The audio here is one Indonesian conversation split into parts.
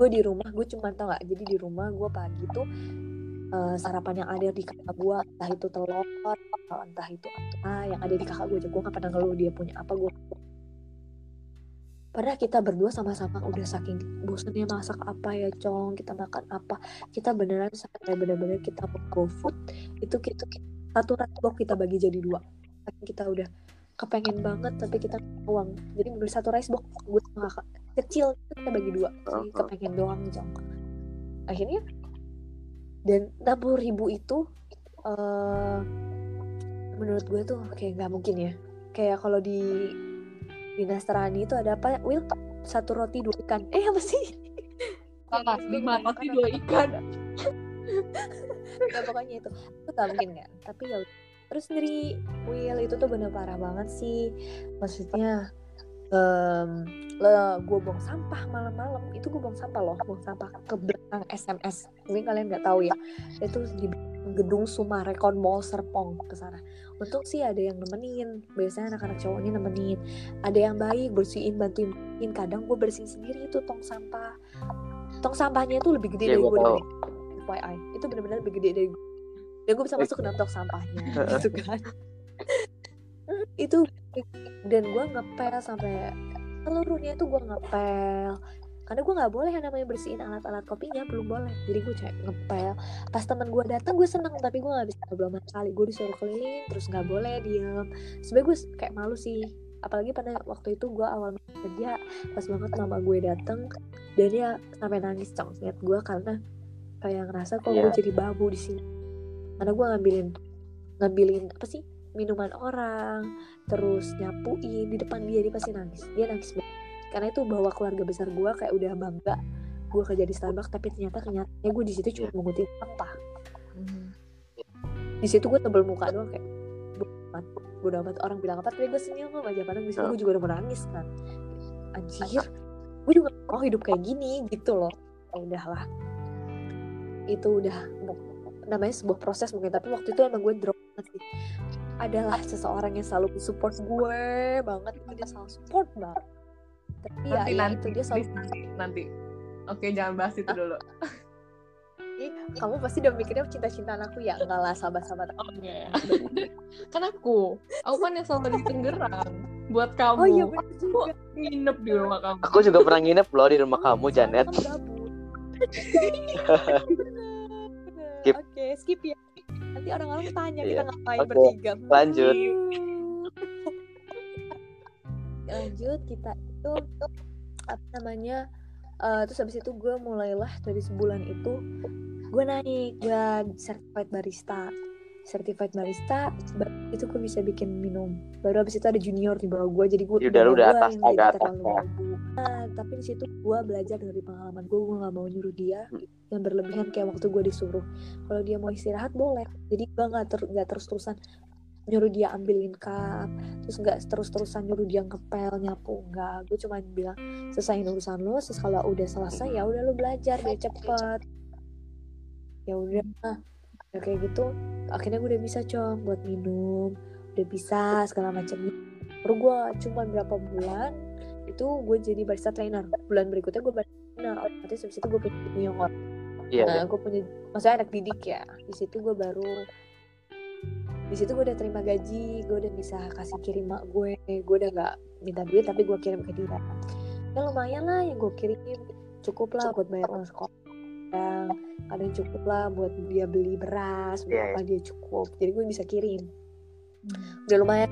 gue di rumah gue cuma tau gak jadi di rumah gue pagi tuh uh, sarapan yang ada di kakak gue entah itu telur atau entah itu apa yang ada di kakak gue aja. Gue gak pernah ngeluh dia punya apa gue Padahal kita berdua sama-sama udah saking bosannya masak apa ya cong kita makan apa. Kita beneran sampai bener-bener kita mau go food itu kita, kita satu box kita bagi jadi dua. Kita udah kepengen banget tapi kita uang. Jadi beli satu rice box gue sama kakak kecil kita bagi dua jadi kepengen doang cong akhirnya dan enam puluh ribu itu uh, menurut gue tuh kayak nggak mungkin ya. Kayak kalau di di Nasrani itu ada apa? Will satu roti dua ikan. Eh apa sih? Apa? Lima roti dua ikan. Ya pokoknya itu. Itu gak mungkin kan tapi ya terus sendiri Will itu tuh bener parah banget sih. Maksudnya um, gue buang sampah malam-malam. Itu gue buang sampah loh buang sampah ke belakang SMS mungkin kalian nggak tahu ya. Itu di gedung Sumarekon Mall Serpong ke sana. Untung sih ada yang nemenin. Biasanya anak-anak cowoknya nemenin. Ada yang baik bersihin bantuin kadang gue bersihin sendiri itu tong sampah. Tong sampahnya itu lebih gede yeah, dari gue FYI itu benar-benar lebih gede dari gue dan gue bisa masuk ke dalam tong sampahnya gitu kan itu dan gue ngepel sampai seluruhnya tuh gue ngepel. Karena gue nggak boleh yang namanya bersihin alat-alat kopinya belum boleh. Jadi gue cek ngepel. Pas teman gue datang gue seneng tapi gue nggak bisa sama sekali. Gue disuruh keliling terus nggak boleh diem. Sebenernya gue kayak malu sih. Apalagi pada waktu itu gue awal kerja pas banget mama gue dateng dan dia sampai nangis cong lihat gue karena kayak ngerasa kok yeah. gue jadi babu di sini. Karena gue ngambilin ngambilin apa sih minuman orang terus nyapuin di depan dia dia pasti nangis dia nangis banget. Karena itu bawa keluarga besar gue kayak udah bangga gue kerja di Starbucks tapi ternyata kenyataannya gue di situ cuma mengutin apa. Hmm. di situ gue tebel muka doang kayak gue dapat orang bilang apa. Tapi gue senyum sama aja padahal di situ gue juga udah menangis kan. Anjir gue juga mau hidup kayak gini gitu loh. Ya udahlah. Itu udah namanya sebuah proses mungkin tapi waktu itu emang gue drop sih adalah seseorang yang selalu support gue banget. Dia selalu support banget. Tapi ya, nanti, ya, nanti, itu dia selalu nanti, nanti. oke jangan bahas itu dulu. Kamu pasti udah mikirnya cinta-cintaan aku ya? Enggak lah sahabat-sahabat oh, yeah. kan aku. Aku kan yang selalu di Tangerang. Buat kamu. Oh iya bener juga. aku nginep di rumah kamu. Aku juga pernah nginep loh di rumah kamu Janet. skip. Oke okay, skip ya nanti orang-orang tanya yeah. kita ngapain okay. bertiga lanjut lanjut kita itu apa namanya uh, terus habis itu gue mulailah dari sebulan itu gue naik gue certified barista certified barista itu gue bisa bikin minum. Baru habis itu ada junior di bawah gue jadi gue udah udah atas yang agak atas ya. nah, tapi di situ gue belajar dari pengalaman gue gue nggak mau nyuruh dia hmm. yang berlebihan kayak waktu gue disuruh. Kalau dia mau istirahat boleh. Jadi gue nggak ter nggak terus terusan nyuruh dia ambilin cup terus nggak terus-terusan nyuruh dia ngepel nyapu nggak. Gue cuma bilang selesai urusan lo terus kalau udah selesai ya udah lo belajar biar cepet. Ya udah ya kayak gitu akhirnya gue udah bisa com buat minum udah bisa segala macam baru gue cuma berapa bulan itu gue jadi barista trainer. Bulan berikutnya gue barista trainer. Otomatis habis itu gue punya junior. Yeah, nah yeah. gue punya maksudnya anak didik ya. Di situ gue baru di situ gue udah terima gaji gue udah bisa kasih kirim mak gue. Gue udah nggak minta duit tapi gue kirim ke dia. Ya lumayan lah yang gue kirim. Cukup lah buat bayar uang sekolah kadang kadang cukup lah buat dia beli beras yeah, berapa yeah. dia cukup jadi gue bisa kirim hmm. udah lumayan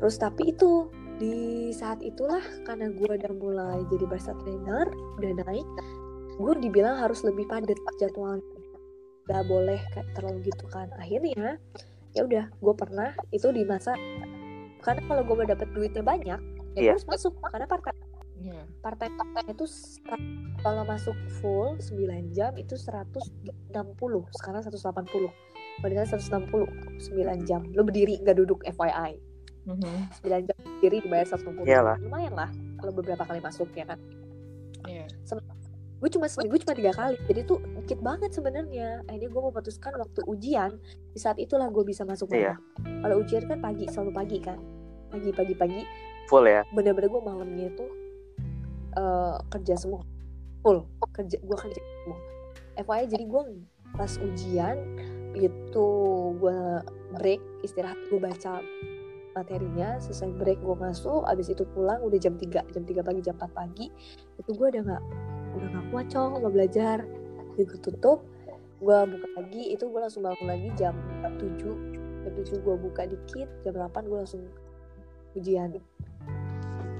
terus tapi itu di saat itulah karena gue udah mulai jadi barista trainer udah naik gue dibilang harus lebih padat jadwalnya gak boleh kayak terlalu gitu kan akhirnya ya udah gue pernah itu di masa karena kalau gue dapet duitnya banyak ya yeah. harus masuk karena part time yeah. part time itu kalau masuk full 9 jam itu 160 sekarang 180 padahal 160 9 jam. Lo berdiri nggak duduk FYI mm -hmm. 9 jam berdiri dibayar 160 Iyalah. lumayan lah kalau beberapa kali masuk ya kan? Yeah gue cuma seminggu cuma tiga kali. Jadi tuh dikit banget sebenarnya. Akhirnya gue memutuskan waktu ujian di saat itulah gue bisa masuk iya. kalau ujian kan pagi selalu pagi kan? Pagi pagi pagi. Full ya? Bener-bener gue malamnya itu uh, kerja semua. Full. Kerja gue kerja full FYI jadi gue pas ujian itu gue break istirahat gue baca materinya. Selesai break gue masuk abis itu pulang udah jam 3 jam 3 pagi jam 4 pagi. Itu gue udah nggak udah nggak kuat cong mau belajar. Jadi gue tutup gue buka lagi. Itu gue langsung bangun lagi jam 7 jam 7 gue buka dikit jam 8 gue langsung ujian.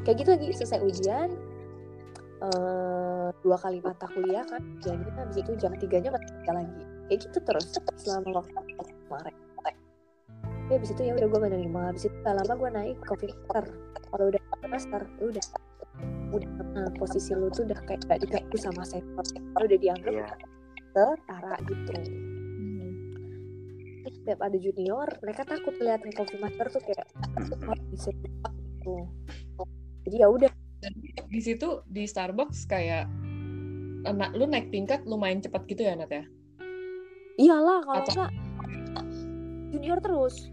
Kayak gitu lagi selesai ujian eh, dua kali mata kuliah kan ujiannya habis itu jam 3 nya mata kuliah lagi. Kayak gitu terus selama waktu kemarin. Tapi habis itu ya udah gue menerima habis itu gak lama gue naik coffee master kalau udah master lu udah. Udah eh, posisi lu tuh udah kayak gak diganggu sama sektor. Lu udah dianggap Iya. setara gitu. Terus setiap ada junior mereka takut lihat coffee master tuh kayak bisa gitu. Jadi ya udah di situ di Starbucks kayak anak lu naik tingkat lumayan cepat gitu ya Nat ya? Iyalah kalau Atau- enggak junior terus.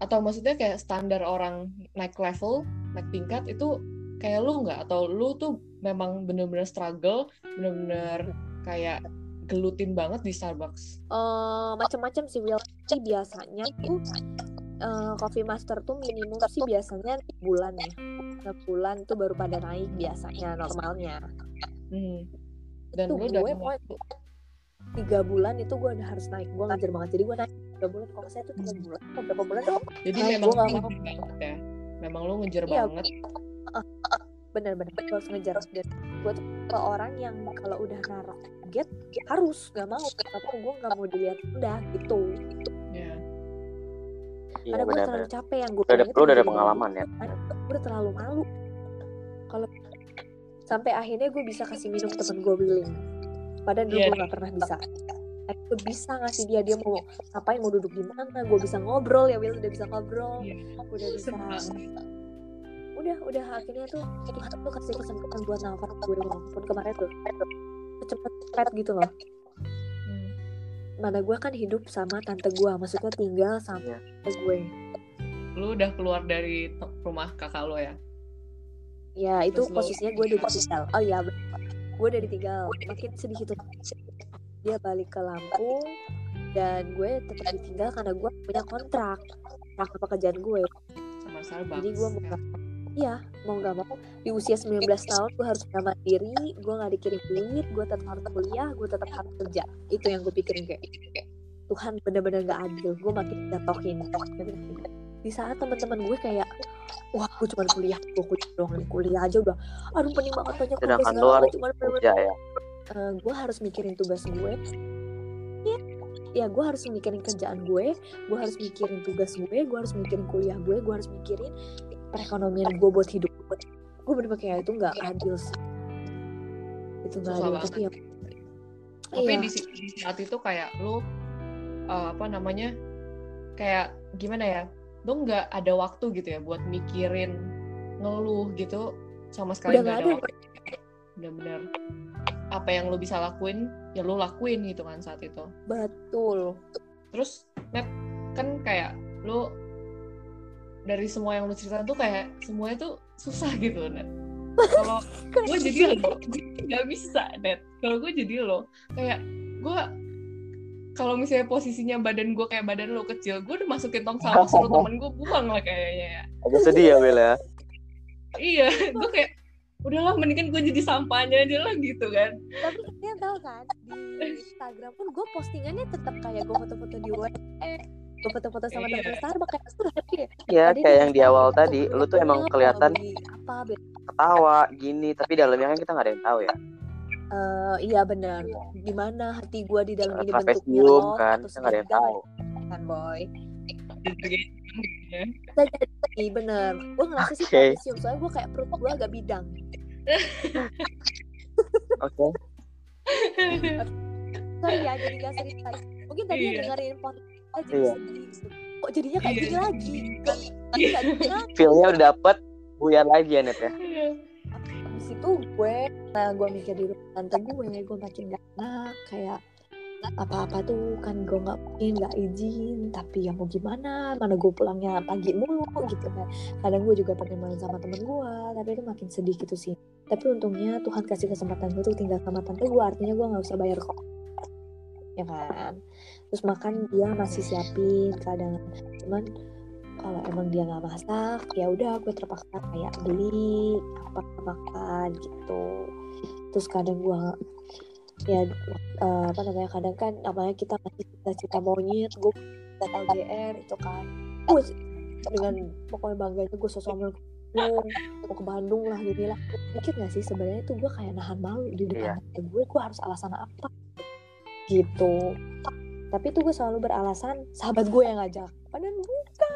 Atau maksudnya kayak standar orang naik level naik tingkat itu kayak lu nggak? Atau lu tuh memang bener-bener struggle bener-bener kayak gelutin banget di Starbucks? Eh macam-macam sih Will. Biasanya tuh eh, coffee master tuh minimum sih biasanya 6 bulan ya. 6 bulan tuh baru pada naik biasanya normalnya. Hmm. dan lu gue pokoknya tiga bulan itu gue udah harus naik. Gue ngajar banget. Jadi gue naik tiga bulan. Kalau saya tuh tiga bulan atau berapa bulan dong jadi Nah, memang gua ngejar banget ya. Memang lu ngejar Iya. banget. bener-bener gue harus ngejar. Dan gue tuh tipe orang yang kalau udah naruh target harus. Gak mau. Atau gue gak mau dilihat udah gitu. ya Iya karena gue terlalu capek yang gue Lu ada- tuh udah ada pengalaman ya? gue udah terlalu malu kalau sampai akhirnya gue bisa kasih minum temen gue Willing padahal dulu Iya. gue gak pernah bisa gue bisa ngasih dia dia mau ngapain mau duduk di mana gue bisa ngobrol ya Will udah bisa ngobrol Iya. udah bisa udah udah akhirnya tuh Tuhan tuh kasih kesempatan buat nafas gue walaupun kemarin tuh cepet cepet gitu loh. Mana gue kan hidup sama tante gue maksudnya tinggal sama Iya. tante gue. Lu udah keluar dari rumah kakak lo ya? Ya itu Terus posisinya gue udah ditinggal oh iya gue udah ditinggal. Makin sedih itu dia balik ke Lampung dan gue tetap ditinggal karena gue punya kontrak. Kontrak pekerjaan gue. Sama Starbucks. Jadi gue mau ya. nggak iya mau nggak mau di usia 19 tahun gue harus punya mandiri gue nggak dikirim duit gue tetap harus kuliah gue tetap harus kerja. Itu yang gue pikirin kayak Tuhan bener-bener nggak adil gue makin jatohin. Di saat teman-teman gue kayak wah gue cuma kuliah gue kuliah doang kuliah aja udah. Aduh pening banget banyak tugas segala bener-bener kerja ya. Eh, gue harus mikirin tugas gue ya ya gue harus mikirin kerjaan gue gue harus mikirin tugas gue gue harus mikirin kuliah gue gue harus mikirin perekonomian gue buat hidup. Gue bener kayak itu nggak adil sih. Itu nggak adil. banget. tapi ya tapi iya. di, saat itu kayak lu uh, apa namanya kayak gimana ya lu nggak ada waktu gitu ya buat mikirin ngeluh gitu sama sekali nggak ada ada. waktu. Bener-bener. Apa yang lu bisa lakuin ya lu lakuin gitu kan saat itu. Betul. Terus net kan kayak lu dari semua yang lu ceritain tuh kayak semuanya tuh susah gitu net. Kalau gue jadi lo nggak bisa net. Kalau gue jadi lo kayak gue kalau misalnya posisinya badan gue kayak badan lo kecil gue udah masukin tong sampah suruh temen gue buang lah kayaknya ya. Agak sedih ya Will ya? Iya gue kayak udahlah mendingan gue jadi sampahnya aja lah gitu kan. Tapi kalian tahu kan di Instagram pun gue postingannya tetap kayak gue foto-foto di WE gue foto-foto sama Iya. temen Starbucks kayak happy ya ya Tadi kayak yang di awal tadi lu tuh emang kelihatan "Beli apa ketawa gini tapi dalamnya kan kita nggak ada yang tahu ya Eh, iya benar. Gimana hati gue di dalam ini bentuknya lost kan atau kita nggak ada yang tahu kan boy. Jadi. Bisa jadi bener. Gue ngerasa sih trapesium soalnya gue kayak perut gue agak bidang. oke Sorry ya jadi gak cerita. Mungkin tadi yang Iya. dengerin podcast jadi Iya. sedih. gitu. Kok jadinya kayak Iya. gini lagi? Feelnya udah dapet buyar lagi ya net ya Habis itu gue, nah gue mikir di rumah tante gue, gue makin gak enak kayak apa-apa tuh kan gue nggak mungkin nggak izin tapi ya mau gimana mana gue pulangnya pagi mulu gitu kan kadang gue juga pengen main sama temen gue tapi itu makin sedih gitu sih tapi untungnya Tuhan kasih kesempatan gue tuh tinggal sama tante gue artinya gue nggak usah bayar kok ya kan terus makan dia masih siapin kadang. Cuman kalau emang dia nggak masak ya udah gue terpaksa kayak beli apa makan gitu. Terus kadang gue ya eh, apa namanya kadang kan namanya kita masih cita-cita monyet gue lihat LDR itu kan. Gue dengan pokoknya bangganya gue sosok mau mau ke Bandung lah gini lah mikir gak sih sebenarnya tuh gue kayak nahan malu di depan tante gue gue harus alasan apa? Gitu tapi tuh gue selalu beralasan sahabat gue yang ngajak. Padahal bukan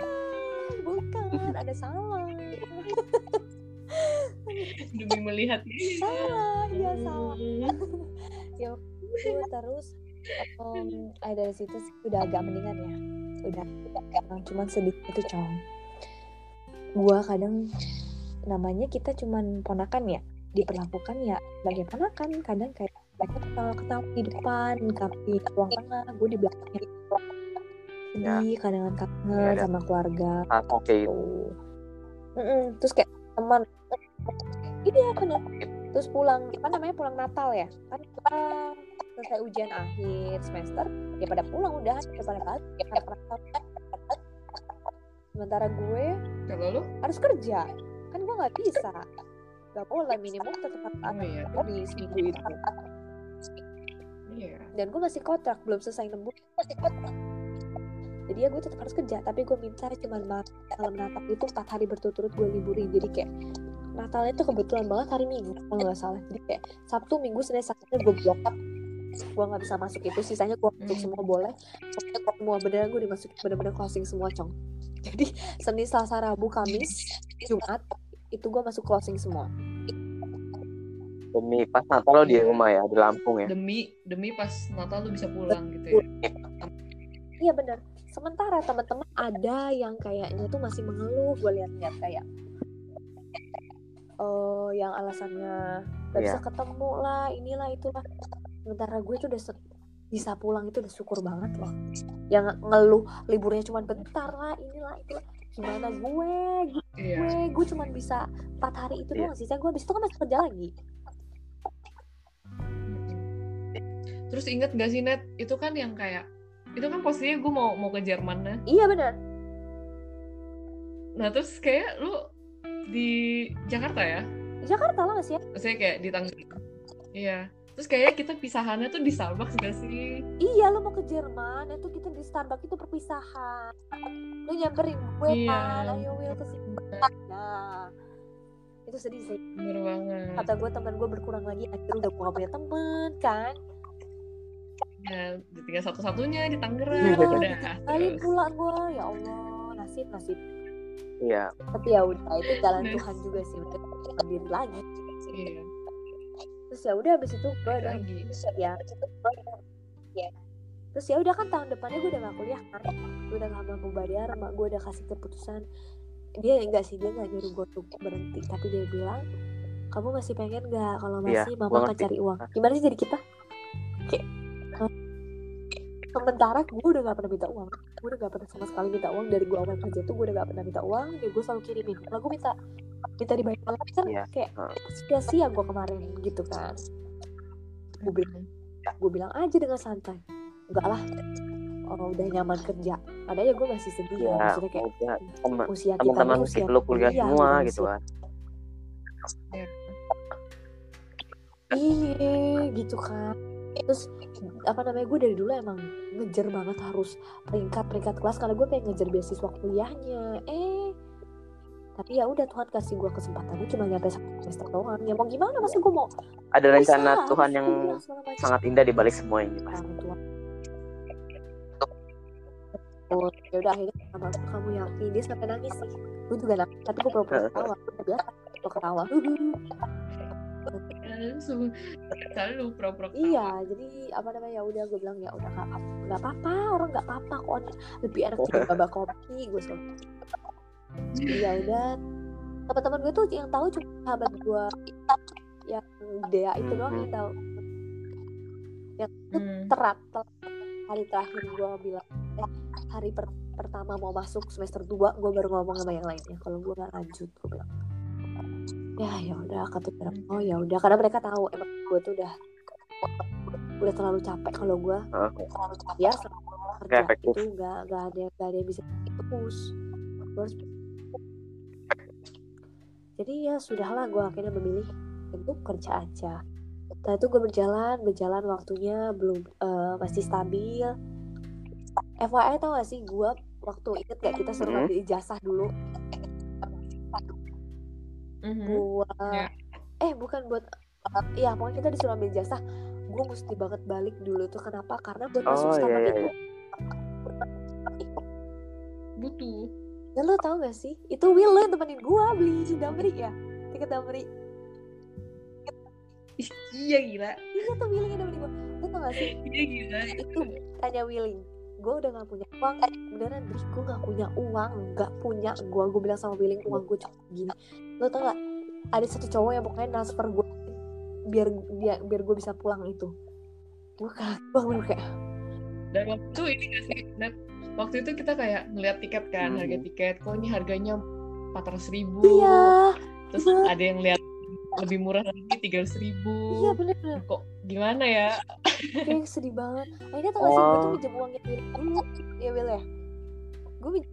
bukan ada salah. Demi melihat. Salah ya salah. Ya itu terus um, dari situ sih udah agak mendingan ya. Udah udah cuman sedikit itu cong gua kadang namanya kita cuman ponakan ya diperlakukan ya sebagai ponakan. Kadang kayak mereka ketawa-ketawa di depan kami di ruang tengah gue di belakangnya sedih kadang kangen Ya, ada. sama keluarga. Ah, Oke, gitu Mm-mm. terus kayak teman. Ini apa nih terus pulang apa namanya pulang Natal ya? Kan kita selesai ujian akhir semester ya pada pulang udah ya pada balik. Ya pada sementara gue kalau lu? harus kerja. Kan gue nggak bisa. Nggak boleh minimum tetap harus oh ada iya di seminggu itu iya. Dan gue masih kontrak belum selesai enam bulan masih kontrak. Jadi ya gue tetap harus kerja tapi gue minta cuman ma- malam Natal itu empat hari berturut-turut gue liburin jadi kayak Natalnya tuh kebetulan banget hari Minggu kalau nggak salah. Jadi kayak Sabtu Minggu Senin Sabtu gue blok up. Gue nggak bisa masuk itu sisanya gue masuk Hmm. semua boleh. Pokoknya kok semua beneran gue dimasukin bener-bener closing semua cong. Jadi Senin Selasa Rabu Kamis Jumat itu gue masuk closing semua demi pas Natal lo di rumah ya, di Lampung ya. demi demi pas Natal lu bisa pulang gitu ya Iya bener. Sementara teman-teman ada yang kayaknya tuh masih mengeluh. Gue lihat-lihat kayak, oh yang alasannya gak bisa ketemu lah, inilah itulah. Sementara gue tuh udah se- bisa pulang itu udah syukur banget loh. Yang ngeluh liburnya cuma bentar lah, inilah itulah. Gimana gue, iya gue, gue cuma bisa empat hari itu Iya. doang sisa gue habis itu kan masih kerja lagi. Terus inget gak sih net itu kan yang kayak itu kan posisinya gue mau mau ke Jerman nah Iya bener. nah terus kayak lu di Jakarta ya? Di Jakarta lah gak sih ya? maksudnya kayak di Tangerang. Iya. Terus kayak kita pisahannya tuh di Starbucks gak sih? Iya lo mau ke Jerman itu kita di Starbucks itu perpisahan. Lo nyamperin gue Iya. kan Ayo Will ke sini. Nah Itu sedih sih. Bener banget. Kata gue teman gue berkurang lagi. Akhirnya udah gue gak punya temen kan ya tinggal satu-satunya di Tangerang. Iya. udah Kali terus pula gue Ya Allah Nasib nasib. Iya, Tapi ya udah itu jalan Nah. Tuhan juga sih Udah mandiri lagi. Iya. Terus ya udah abis itu gue udah lagi. ya. Ya terus ya udah kan tahun depannya gue udah gak kuliah kan. Gue udah gak mampu bayar mak gue udah kasih keputusan. Dia enggak sih dia nggak nyuruh gue untuk berhenti. Tapi dia bilang kamu masih pengen nggak? Kalau Iya, masih gua mama akan cari uang. Gimana sih jadi kita? Kayak? Sementara gue udah gak pernah minta uang. Gue udah gak pernah sama sekali minta uang. Dari gue awal kerja tuh gue udah gak pernah minta uang ya gue selalu kirimin. Kalau gue minta minta dibayar malah kan Iya. kayak sia-sia gue kemarin gitu kan. Gue bilang gue bilang aja dengan santai. Enggak lah. Oh, udah nyaman kerja. Padahal ya gue masih sedih ya, ya, maksudnya kayak udah. Teman usia kita nih usia lo kuliah kuliah, semua gitu kan. iya gitu kan. Terus apa namanya gue dari dulu emang ngejar banget harus peringkat peringkat kelas karena gue pengen ngejar beasiswa kuliahnya. Eh tapi ya udah Tuhan kasih gue kesempatan. Gue cuma nyampe satu semester doang. Ya mau gimana? Masa gue mau Ada rencana bisa, Tuhan yang kuliah sangat indah di balik semua ini pasti. oh ya udah akhirnya sama aku kamu yakin dia sampai nangis sih. Gue juga nangis tapi gue pura-pura ketawa. Udah biasa gue ketawa langsung selalu pura-pura ketawa. iya jadi apa namanya ya udah gue bilang ya udah nggak apa nggak apa-apa orang nggak apa-apa kok lebih enak juga babak kopi gue selalu iya udah teman-teman gue tuh yang tahu cuma sahabat gue yang Dea itu doang yang tahu yang itu Hmm. terat telat. hari terakhir gue bilang eh, hari per- pertama mau masuk semester 2 gue baru ngomong sama yang lainnya kalau gue nggak lanjut gue bilang ya ya udah kata mereka oh ya udah karena mereka tahu emang gue tuh udah udah terlalu capek kalau gue Heeh. terlalu capek ya selama kerja Nggak efektif. itu nggak nggak ada nggak ada yang bisa terus gue harus jadi ya sudahlah gue akhirnya memilih untuk kerja aja setelah itu gue berjalan berjalan waktunya belum eh, masih stabil FYI tau gak sih gue waktu inget gak kita suruh Mhm. ngambil ijazah dulu Mhm. gua Ya. eh bukan buat Iya pokoknya kita disuruh ambil jasa. Gue mesti banget balik dulu tuh. Kenapa? Karena buat masuk Oh, iya, Starbucks iya, itu butuh. Dan lo tau gak sih? Itu Will lo yang temenin gue beli damri ya? Tiket damri. Ih, iya gila. Iya tuh Willing yang nemenin gue lo tau gak sih? Iya gila itu tanya Willing. Gue udah gak punya uang. Beneran Dri gue gak punya uang. Gak punya. Gue gue bilang sama Willing uang gue cuma gini lo tau gak ada satu cowok yang pokoknya transfer gue biar biar biar gue bisa pulang itu. Gue kaget banget kayak dan waktu itu ini gak sih? Nat? waktu itu kita kayak ngeliat tiket kan Hmm. harga tiket. Kok ini harganya empat ratus ribu? Iya terus bener. ada yang lihat lebih murah lagi tiga ratus ribu. Iya bener bener. Kok gimana ya? Kayak sedih banget. Akhirnya tau gak sih? Gue tuh Oh. minjem uangnya Willy. Ya Will ya? Gue minjem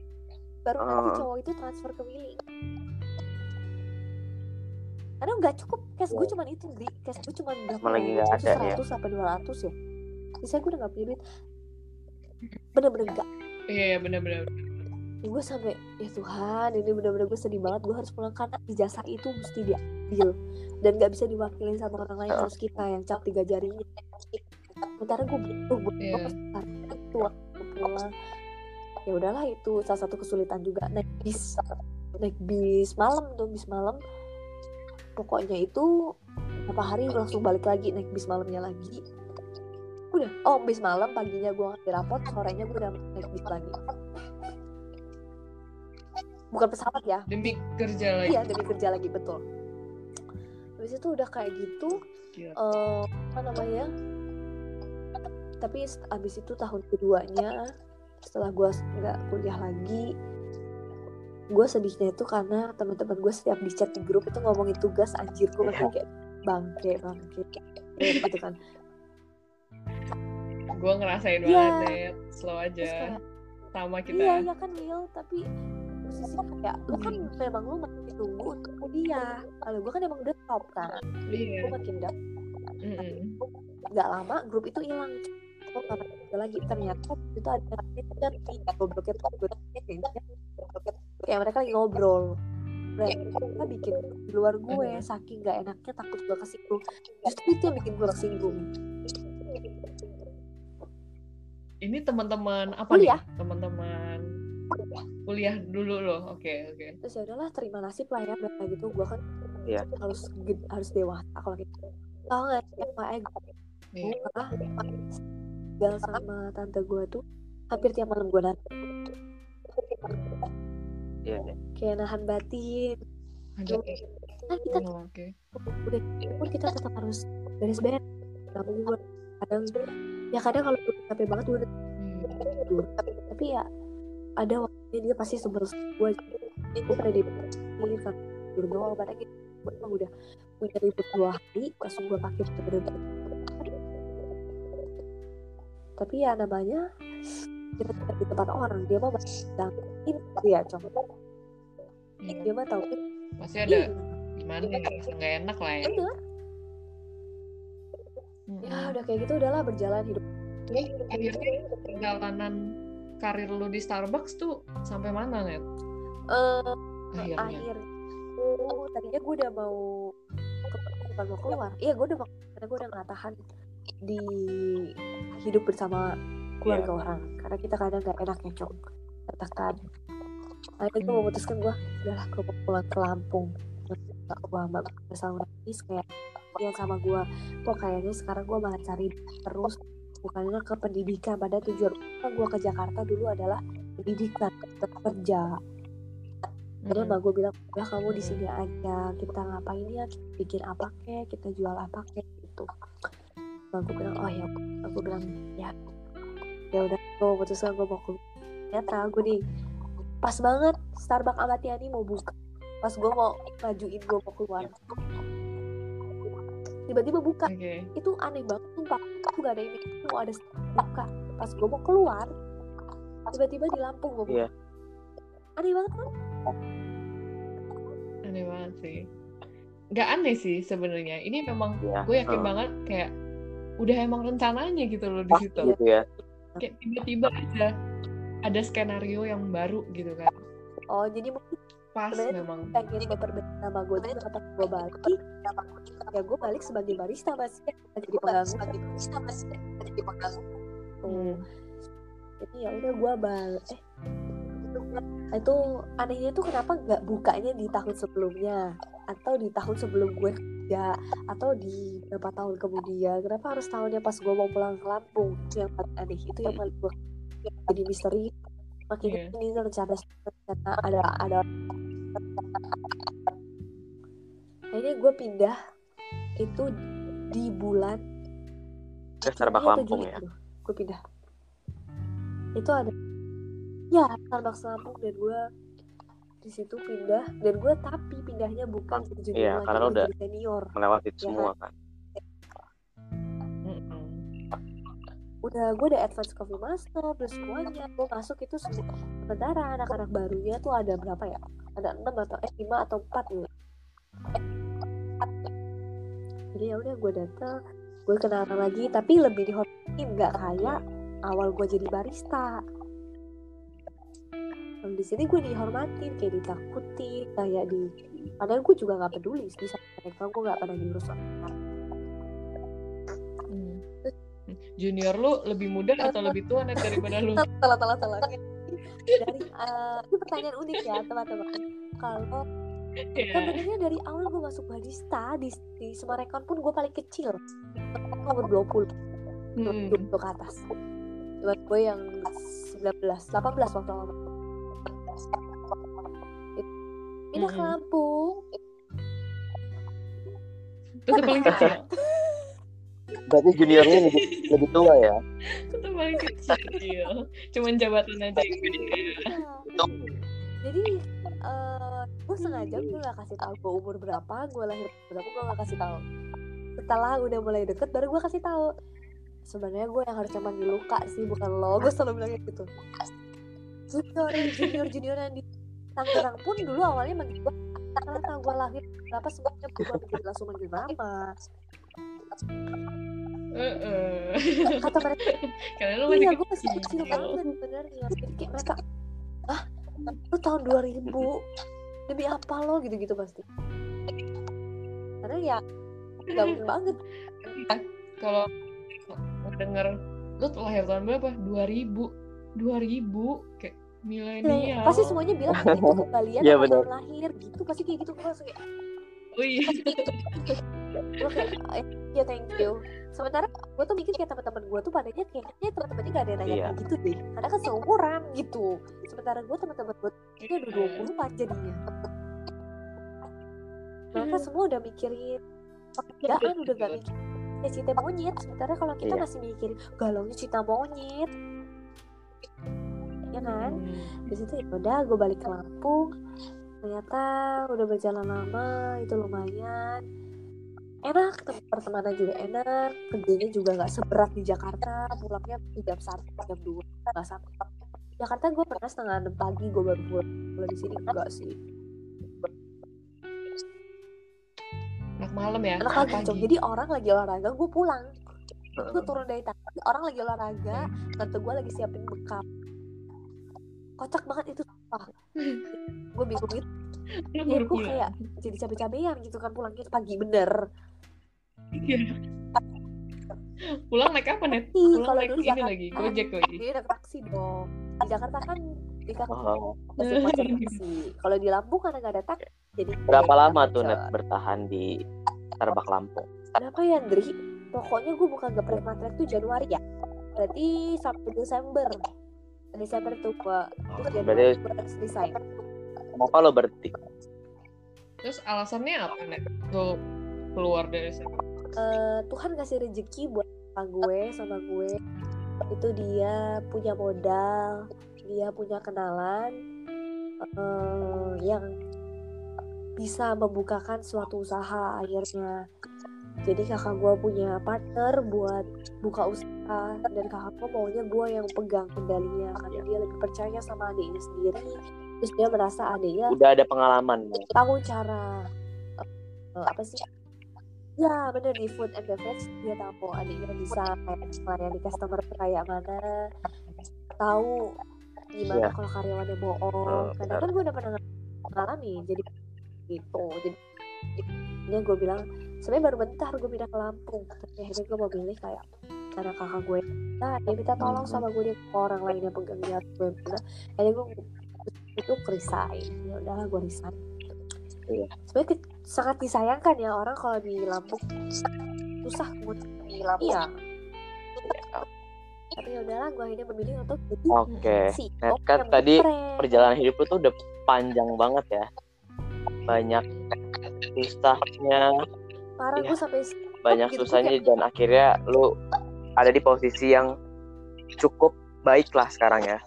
baru nanti Oh. cowok itu transfer ke Willy karena nggak cukup. Cash gue cuman itu Dri cash gue cuman berapa lagi ya? nggak ada ya? seratus sampai dua ratus ya. Bisa gue udah gak punya duit. Bener-bener gak iya iya benar-benar gue sampai ya Tuhan ini bener-bener gue sedih banget. Gue harus pulang. Karena ijazah itu mesti diambil dan gak bisa diwakilin sama orang lain harus kita yang cap tiga jarinya. Sementara gue butuh gue Iya. itu waktu pulang. Ya udahlah itu salah satu kesulitan juga. Naik bis. Naik bis malam tuh bis malam pokoknya itu berapa hari langsung balik lagi naik bis malamnya lagi. Udah oh bis malam paginya gue ngambil rapot sorenya gue udah naik bis lagi. Bukan pesawat ya. Demi kerja lagi. Iya dari kerja lagi betul. Habis itu udah kayak gitu Gila. eh apa namanya tapi abis itu tahun keduanya setelah gue nggak kuliah lagi gue sedihnya itu karena teman-teman gue setiap di chat di grup itu ngomongin tugas anjir gue masih kayak bangke bangke kayak gitu kan. Gue ngerasain Iya. banget Net. slow aja. kayak sama kita. iya iya kan Will tapi posisi kayak lu kan memang lu masih nunggu untuk kuliah. Kalau gue kan emang udah top kan iya. gue makin dapet Mm-mm. nggak lama grup itu hilang. Kok nggak pernah lagi. Ternyata itu ada chat di gobloknya tuh kayak mereka lagi ngobrol. Mereka bikin di luar gue saking nggak enaknya takut gue kesinggung. Justru itu yang bikin gue kesinggung. Ini teman-teman apa Kuliah. nih teman-teman kuliah. Dulu loh oke oke. Terus ya udahlah terima nasib lah ya kayak gitu gue kan Iya. harus harus dewasa kalau gitu. Tau nggak sih FYI gue tinggal sama tante gue tuh hampir tiap malam gue nangis Iya, iya. kayak nahan batin. Ada kan kita oh, oke. udah pun kita tetap harus beres-beres nggak mungkin kadang ya kadang kalau gue capek banget udah Hmm. tapi, tapi ya ada waktunya dia pasti sebel gue gue pernah dipikir kan tidur doang pada gitu gue emang udah punya ribut dua hari langsung gue pakai bener-bener tapi ya namanya kita tidak di tempat orang dia mah masih dampingin dia contoh Hmm. dia mah tahu pasti ada gimana ya rasa nggak enak lah ya. Bener Mm-mm. ya udah kayak gitu udahlah berjalan hidup. Terus akhirnya perjalanan karir lu di Starbucks tuh sampai mana net? Eh akhirnya. akhir. Oh, tadinya gue udah mau ke- bukan mau keluar. Iya gue udah mau karena gue udah nggak tahan di hidup bersama keluarga orang karena kita kadang nggak enak ya cok katakan akhirnya gue Hmm. memutuskan gue udahlah gue mau pulang ke Lampung. Nggak gue mbak selalu nangis kayak dia sama gue kok kayaknya sekarang gue malah cari terus bukannya ke pendidikan. Pada tujuan gue ke Jakarta dulu adalah pendidikan kerja. Terus Mm-mm. mbak gue bilang, udah kamu di sini aja, kita ngapain ya, kita bikin apa kek, kita jual apa kek? Gitu. Mbak gue bilang, oh ya, aku bilang ya, ya udah, gue putuskan gue mau ke ternyata gue nih pas banget Starbucks Amatiani mau buka. Pas gue mau majuin gue mau keluar. Tiba-tiba buka. Oke. Itu aneh banget sumpah. Aku gak ada ini. Mau ada buka. Pas gue mau keluar tiba-tiba di Lampung gue buka. Iya. aneh banget kan? Aneh banget sih. Nggak aneh sih sebenarnya. Ini memang Iya. gue yakin Hmm. banget kayak udah emang rencananya gitu loh di situ. gitu ya. Kayak tiba-tiba aja ada skenario yang baru gitu kan. Oh jadi mungkin pas memang. pengen memperbaiki nama gue juga pas gue balik? Ya gue balik sebagai barista mas jadi pengganggu tuh. Jadi ya udah gue balik. Eh itu anehnya tuh kenapa nggak bukanya di tahun sebelumnya? Atau di tahun sebelum gue atau di beberapa tahun kemudian kenapa harus tahunnya pas gue mau pulang ke Lampung itu yang paling aneh itu yang paling gue jadi misteri makin Iya. ini rencana rencana ada ada kayaknya gue pindah itu di bulan Ke Starbucks Lampung ya. gue pindah itu ada ya Starbucks Lampung dan gue di situ pindah dan gue tapi pindahnya bukan jadi Iya, lagi, karena lo gue udah- jadi senior. Melewati Ya semua kan. Mm-mm. udah gue udah advance coffee master udah semuanya gue masuk itu sementara anak-anak barunya tuh ada berapa ya? Ada enam atau eh lima atau empat nih jadi ya udah gue datang gue kenalan lagi tapi lebih dihormatin nggak kayak awal gue jadi barista Kalau di sini gue dihormatin kayak ditakutin kayak di padahal gue juga nggak peduli sih sama mereka gue nggak pernah diurus Hmm. junior lu lebih muda atau lebih tua Net, daripada lu? Telah telah telah dari ini pertanyaan unik ya teman-teman. Kalau Iya. sebenarnya dari awal gue masuk barista di, di Semarekon pun gue paling kecil. Umur 20 Mm-mm. 20 ke atas. Cuman gue yang 19 18 waktu awal pindah ke Mm-mm. Lampung Terus yang paling kecil Berarti juniornya lebih, lebih tua ya. Yang paling kecil cuman jabatan aja yang beda. Nah, jadi eh gue sengaja gue gak kasih tahu gue umur berapa gue lahir berapa gue gak kasih tahu. Setelah udah mulai deket baru gue kasih tahu. Sebenarnya gue yang harusnya manggil luka sih bukan lo. Gue selalu bilangnya gitu junior junior junior yang di Tangerang pun dulu awalnya manggil gue tahu gue lahir berapa semuanya berubah menjadi langsung manggil Heeh. kata mereka Karena lu masih iya gue masih kecil. banget sebenarnya jadi kayak mereka ah lu tahun 2000 demi apa lo gitu-gitu pasti karena ya gak mungkin banget Kalau denger lu lahir tahun berapa? 2000. 2000 kayak milenial. pasti semuanya bilang itu kembalian benar. tahun lahir gitu pasti kayak gitu gue langsung kayak Oh iya. gue kayak ya thank you sementara gue tuh mikir kayak teman-teman gue tuh padanya kayaknya teman-temannya gak ada yang nanya kayak gitu deh karena kan seumuran gitu sementara gue teman-teman gue ini udah 20 jadinya mereka semua udah mikirin pekerjaan udah gak mikir ya cinta monyet sementara kalau kita Iya. masih mikirin galaunya cinta monyet ya kan? Hmm. di situ ya udah gue balik ke Lampung. Ternyata udah berjalan lama itu lumayan. Enak tem- pertemanan juga enak kerjanya juga nggak seberat di Jakarta. Pulangnya jam satu jam dua nggak sampai Jakarta gue pernah setengah enam pagi gue baru pulang. Kalau di sini enggak sih. Anak malam ya. anak pagi. Cok. jadi orang lagi olahraga gue pulang. Gue turun dari taksi orang lagi olahraga. Tante gue lagi siapin bekal kocak banget itu sumpah gue bingung gitu Lu ya gue pulang. kayak jadi cabe-cabean gitu kan pulangnya pagi bener Iya. Pulang naik apa net? Pulang kalau naik ini Jakarta- lagi, gojek lagi. Jadi naik taksi dong. Di Jakarta kan di Jakarta Oh. taksi. Kalau di Lampung karena nggak ada taksi, jadi Berapa lama tuh. Net bertahan di Starbucks Lampung? Berapa ya, Andri? Pokoknya gue buka geprek matret tuh Januari ya. Berarti sampai Desember. Desember tuh gua terus Oh, berarti- gua resign. Kenapa lo berhenti? Terus alasannya apa net? Lu keluar dari sana. Eh, Tuhan kasih rezeki buat sama gue sama gue itu dia punya modal dia punya kenalan eh, yang bisa membukakan suatu usaha akhirnya jadi kakak gue punya partner buat buka usaha dan kakak gue maunya gue yang pegang kendalinya karena dia lebih percaya sama adiknya sendiri. Terus dia merasa adiknya Udah ada pengalaman. tahu cara eh, apa sih? Ya bener di food and beverage dia tahu adiknya bisa kayak melayani customer kayak mana tahu gimana Iya. kalau karyawannya bohong. Oh, karena kan gue udah pernah ngalami jadi gitu. Jadi ini gue bilang sebenarnya baru bentar gue pindah ke Lampung tapi akhirnya gue mau pilih kayak karena kakak gue nah dia minta tolong sama gue dia ke orang lain yang pegang niat gue bilang akhirnya gue itu resign ya udahlah gue resign Iya. sebenarnya sangat disayangkan ya orang kalau di Lampung susah buat di Lampung iya tapi ya udahlah gue akhirnya memilih untuk jadi Oke. CEO Net, kan tadi keren. Perjalanan hidup lu tuh udah panjang banget ya. Banyak susahnya, parah Iya. gue sampai banyak gitu, susahnya kayak- dan akhirnya lu ada di posisi yang cukup baik lah sekarang ya.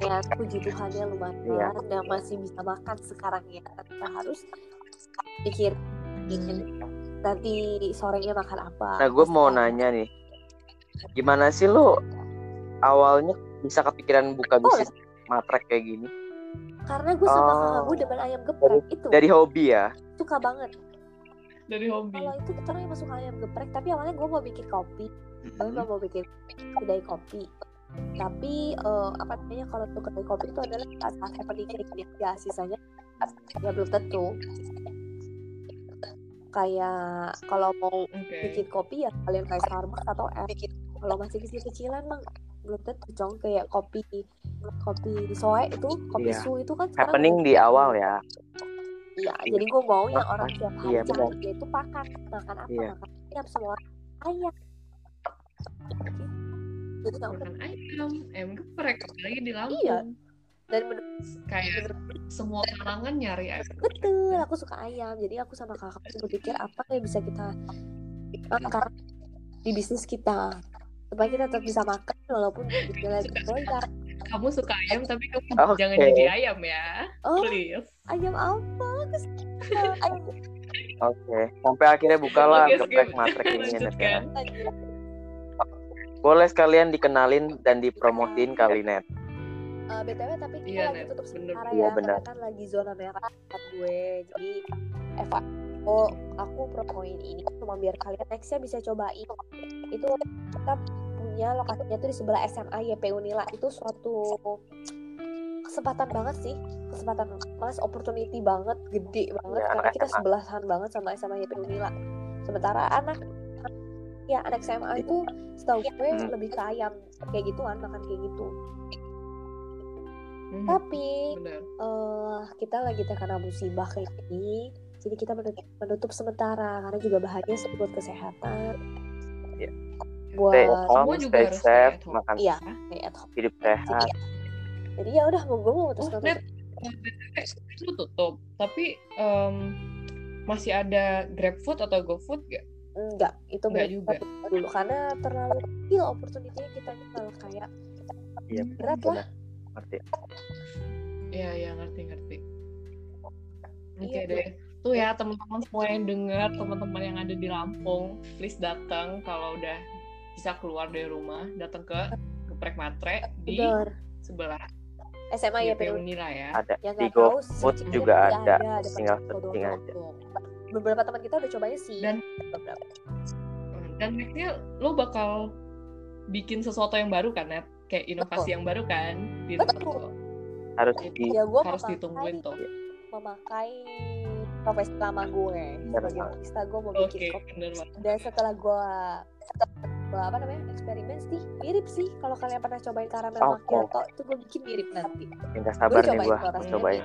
ya puji Tuhan ya lumayan Iya. dan masih bisa makan sekarang ya kita harus pikir ingin nanti sorenya makan apa Nah, gue mau nanya nih, gimana sih lu awalnya bisa kepikiran buka Boleh. bisnis matrek kayak gini? karena gue sama Oh. kakak gue demen ayam geprek itu Dari hobi ya? suka banget dari hobi. Kalau itu kita orang yang masuk ayam geprek tapi awalnya gue mau bikin kopi. Gue mau bikin kedai kopi. Tapi eh, apa namanya kalau untuk kedai kopi itu adalah saat saat happening ya sisanya ya belum tentu. Kayak kalau mau oke. bikin kopi ya kalian kayak Starbucks atau F kalau masih kecil-kecilan mah belum tentu cong kayak kopi kopi soe itu kopi Iya. su itu kan Happening di awal ya. Iya jadi gue mau yang orang tiap hari Iya, cari dia itu makan makan apa Iya. makan ayam semua orang ayam jadi nggak makan ayam. Ayam geprek apalagi di Lampung. Iya. dan bener kayak semua kalangan nyari ayam. Betul aku suka ayam. Jadi aku sama kakak tuh berpikir apa yang bisa kita makan di bisnis kita. Supaya kita tetap bisa makan walaupun bisnisnya lagi goyang kamu suka ayam tapi kamu Oke. jangan jadi ayam ya oh please ayam apa Oke. Sampai akhirnya bukalah Oke, geprek matrek ini Net, ya. Aja. Boleh sekalian dikenalin dan dipromotin kali Net. Eh, btw tapi kita Iya, lagi Net. tutup sementara Iya, ya bener. karena kan lagi zona merah buat gue jadi Eva oh aku promoin ini cuma biar kalian nextnya bisa cobain itu kita punya lokasinya tuh di sebelah SMA YP Unila. Itu suatu kesempatan banget sih. Kesempatan mas opportunity banget gede banget. Iya, karena kita SMA. sebelahan banget sama SMA YP Unila. Sementara anak ya anak SMA itu setahu gue Hmm. lebih ke ayam. Kayak gituan makan kayak gitu. Mhm, tapi bener eh kita lagi terkena musibah kayak gini jadi kita menutup, menutup sementara. Karena juga bahaya sih buat kesehatan. Iya. Buat Stay at home, juga stay stay safe, home. makan iya stay at home hidup sehat. jadi ya udah mau gue mau oh net untuk itu tutup tapi em, masih ada GrabFood atau GoFood gak? enggak itu Enggak juga. dulu karena terlalu kecil opportunity-nya kita ini malah kayak Iya, berat lah Ngerti. Iya iya ngerti ngerti. Oke Iya, deh. Tuh ya teman-teman semua yang dengar, teman-teman yang ada di Lampung, please datang kalau udah bisa keluar dari rumah, datang ke Geprek Matre di sebelah SMA ya YP PU Unila ya. Ada yang di GoFood juga ada. ada Tinggal searching aja. beberapa teman kita udah cobain sih Dan- beberapa Dan nextnya lo bakal bikin sesuatu yang baru kan, Net? Kayak inovasi Betul. yang baru kan di Betul. tempat lo. harus di ya harus ditungguin tuh. memakai profesi lama gue sebagai barista gue mau Oke, bikin kopi bener banget. dan setelah gue gua apa namanya eksperimen sih mirip sih kalau kalian pernah cobain karamel Oke. macchiato itu gue bikin mirip nanti nggak sabar nih cobain gua tuh rasanya. cobain.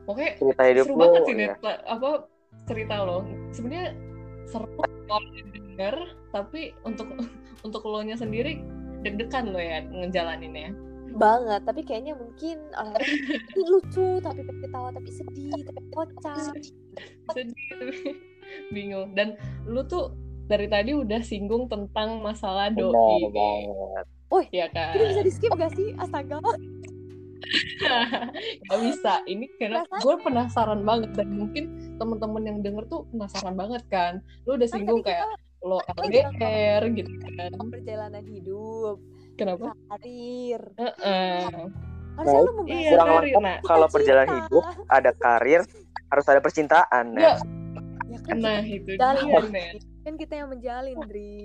Pokoknya Cerita hidup seru lu banget sih ya. Apa cerita lo sebenarnya seru kalau denger tapi untuk untuk lo nya sendiri deg-degan lo ya ngejalaninnya banget tapi kayaknya mungkin orang ini lucu tapi pengen ketawa tapi sedih tapi kocak sedih tapi bingung dan lu tuh dari tadi udah singgung tentang masalah Benar doi banget. ya kan ini bisa di skip gak sih astaga Gak bisa. Ini karena gue penasaran banget dan mungkin temen-temen yang denger tuh penasaran banget kan. Lu udah Kan singgung kayak kita lo LDR gitu kan. perjalanan hidup, Kenapa? karir. Heeh. Harusnya lu Iya, Kurang karir. lengkap Nah, kalau cinta. perjalanan hidup ada karir harus ada percintaan Nggak. Net. Ya kan Nah, itu Jalin. dia, kan kita yang menjalin, Dri.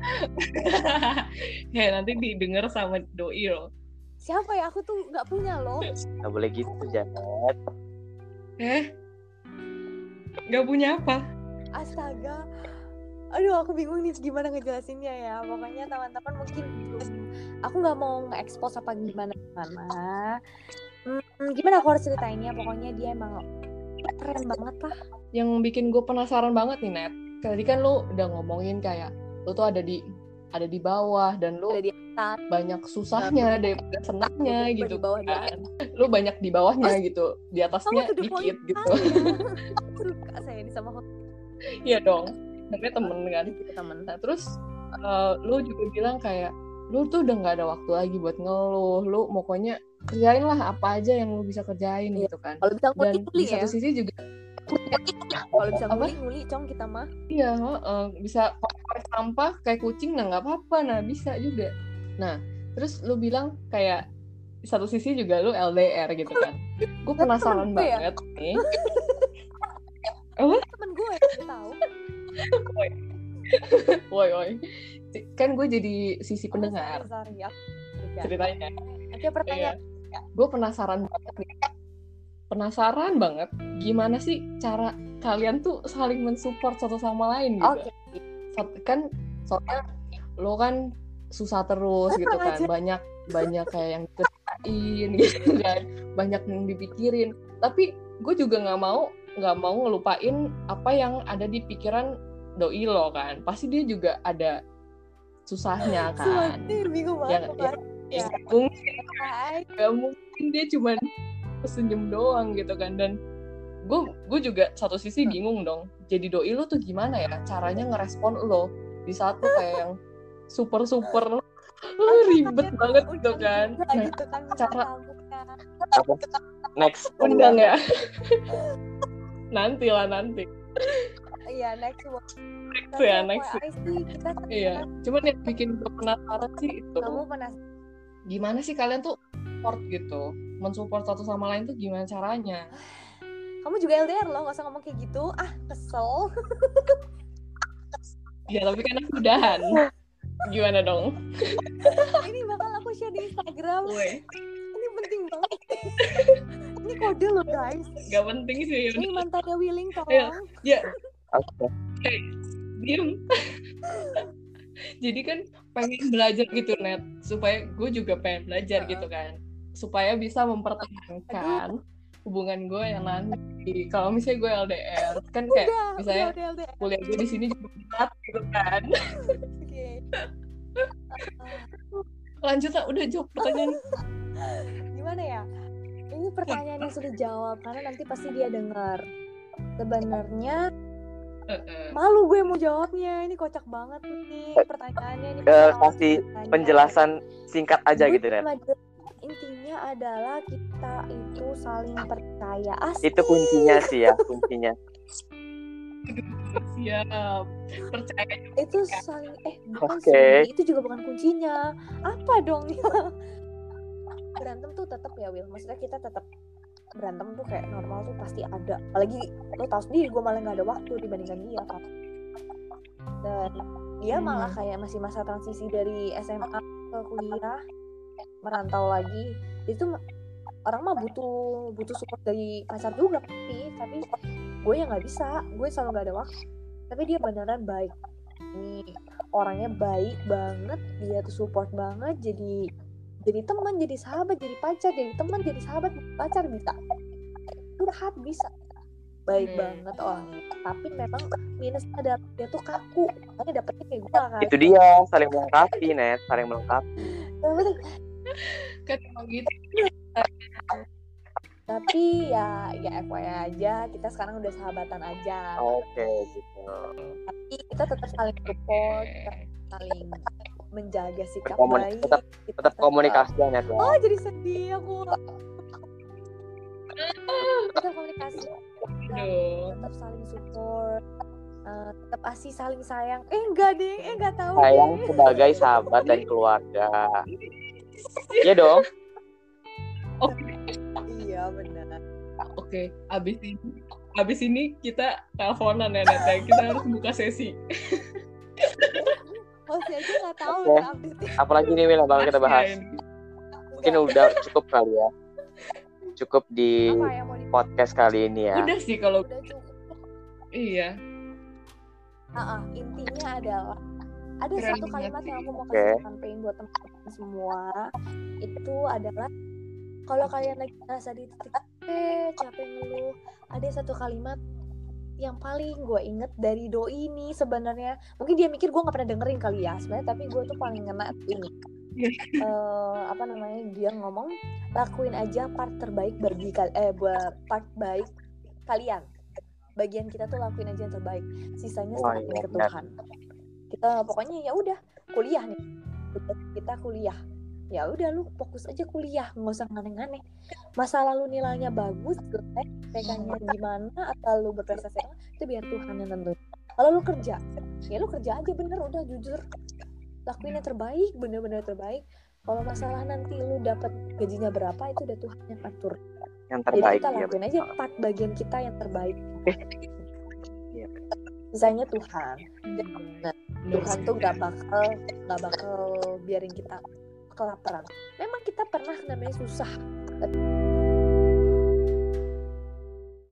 ya nanti didengar sama doi lo. Siapa ya? Aku tuh nggak punya loh. Nggak boleh gitu Janet. Eh? Gak punya apa? Astaga. Aduh, aku bingung nih gimana ngejelasinnya ya. Pokoknya teman-teman mungkin belum. Aku nggak mau nge-expose apa gimana gimana. Hmm, gimana aku harus ceritainnya? Pokoknya dia emang keren banget lah. Yang bikin gue penasaran banget nih, Net. Tadi kan lu udah ngomongin kayak lu tuh ada di ada di bawah dan lu Ada di atas. banyak susahnya daripada senangnya gitu di bawah kan. Lu banyak di bawahnya gitu, di atasnya dikit gitu. Aku suka saya ini sama Iya dong. Namanya temen kan. gitu teman. Nah, terus eh, lu juga bilang kayak lu tuh udah nggak ada waktu lagi buat ngeluh. Lu pokoknya kerjain lah apa aja yang lu bisa kerjain Iya. gitu kan. Kalau bisa Dan nguli di nguli ya. satu sisi juga Kalau bisa nguli nguli cong kita mah. Iya, heeh. bisa sampah kayak kucing, nah nggak apa-apa, nah bisa juga. Nah, terus lu bilang kayak di satu sisi juga lu LDR gitu kan. Gue penasaran ya? banget nih. Temen gue yang tahu. Woi, woi. Kan gue jadi sisi Oh, pendengar sorry, juga. ceritanya. Oke, pertanyaan. Gue penasaran banget nih. Penasaran banget gimana sih cara kalian tuh saling mensupport satu sama lain gitu. Oke. Sat- kan soalnya lo kan susah terus gitu kan aja. banyak banyak kayak yang dikerjain gitu kan banyak yang dipikirin tapi gue juga nggak mau nggak mau ngelupain apa yang ada di pikiran doi lo kan pasti dia juga ada susahnya kan Sumpah, bingung ya, banget. ya, kan. ya, Ya. mungkin gak mungkin dia cuman senyum doang gitu kan dan gue gue juga satu sisi bingung dong jadi doi lo tuh gimana ya caranya ngerespon lo di saat lo kayak yang super super lo ribet banget gitu kan nah, gitu kan cara-. Next. undang ya nanti lah nanti Iya, next one. Next Tapi ya, next. FYI sih, kita iya cuman yang bikin gue penasaran sih itu kamu penasaran gimana sih kalian tuh support gitu mensupport satu sama lain tuh gimana caranya kamu juga LDR loh, gak usah ngomong kayak gitu. Ah, kesel. ya tapi kan aku udahan gimana dong Ini bakal aku share di Instagram. Woi, Ini penting banget. Ini kode loh, guys. gak penting sih Ini mantannya Willing, Ayo. tolong. Oke. diem jadi kan pengen belajar gitu net supaya gue juga pengen belajar gitu kan supaya bisa mempertahankan hubungan gue yang nanti kalau misalnya gue LDR kan kayak Udah, misalnya udah, udah, udah. kuliah gue di sini juga berat gitu kan Oke. lanjut lah udah jawab pertanyaan Gimana ya? Ini pertanyaan yang sudah dijawab karena nanti pasti dia dengar. Sebenarnya. Malu gue mau jawabnya. Ini kocak banget nih pertanyaannya. Ini Eh, pertanyaan kasih pertanyaan. Penjelasan singkat aja Gue gitu cuma jelasin, Intinya adalah kita itu saling percaya. Asik. Itu kuncinya sih ya, kuncinya. siap percaya itu saling eh bukan Oke. sih itu juga bukan kuncinya apa dong ya berantem tuh tetap ya Will maksudnya kita tetap berantem tuh kayak normal tuh pasti ada. Apalagi lo tau sendiri gue malah nggak ada waktu dibandingkan dia kan dan dia Hmm. malah kayak masih masa transisi dari SMA ke kuliah merantau lagi. Itu orang mah butuh butuh support dari pacar juga pasti tapi gue yang nggak bisa. Gue selalu nggak ada waktu. Tapi dia beneran baik. Ini orangnya baik banget dia tuh support banget jadi jadi teman jadi sahabat jadi pacar jadi teman jadi sahabat pacar bisa curhat bisa. Baik Hmm. banget orangnya. Tapi memang minusnya adalah dia tuh kaku. Makanya dapetnya kayak gue kan. Itu dia, saling melengkapi Net, saling melengkapi. kan emang gitu. Tapi ya ya FYI aja. Kita sekarang udah sahabatan aja. Oke, gitu. tapi kita tetap saling support kita saling menjaga sikap Berkomuni- baik tetap- kita tetap komunikasi ya ya. oh jadi sedih aku tetap komunikasi Aduh. tetap saling support eh, tetap asih saling sayang eh enggak deh eh enggak tahu sayang deh. sebagai sahabat dan keluarga Iya dong iya benar Oke, abis ini abis ini kita teleponan ya Net ya. Kita harus buka sesi. Host aja nggak tahu apalagi nih yang bakal kita bahas. Mungkin udah cukup kali ya. Cukup di podcast kali ini ya. Udah sih kalau udah cukup. Iya. Ah, ah, intinya adalah ada Keren satu kalimat yang aku mau kasih campaign buat teman-teman semua. Itu adalah kalau kalian lagi ngerasa di titik capek capek ngeluh ada satu kalimat yang paling gue inget dari doi ini sebenarnya. Mungkin dia mikir gue nggak pernah dengerin kali ya sebenarnya tapi gue tuh paling ngena ini. Iya. Eh, apa namanya dia ngomong lakuin aja part terbaik bagi kal eh buat part baik kalian. Bagian kita tuh lakuin aja yang terbaik. Sisanya serahin iya, ke benar. Tuhan kita pokoknya ya udah kuliah nih. Kita kuliah ya udah lu fokus aja kuliah nggak usah aneh-aneh masa lalu nilainya bagus jelek PK-nya gimana atau lu berprestasi apa, itu biar Tuhan yang nentuin kalau lu kerja ya lu kerja aja bener udah jujur. Lakuin yang terbaik bener-bener terbaik. Kalau masalah nanti lu dapat gajinya berapa itu udah Tuhan yang atur. Yang jadi terbaik kita ya lakuin aja part bagian kita yang terbaik. Iya. sisanya Tuhan. Tuhan tuh gak bakal gak bakal biarin kita kelaparan. Memang kita pernah namanya susah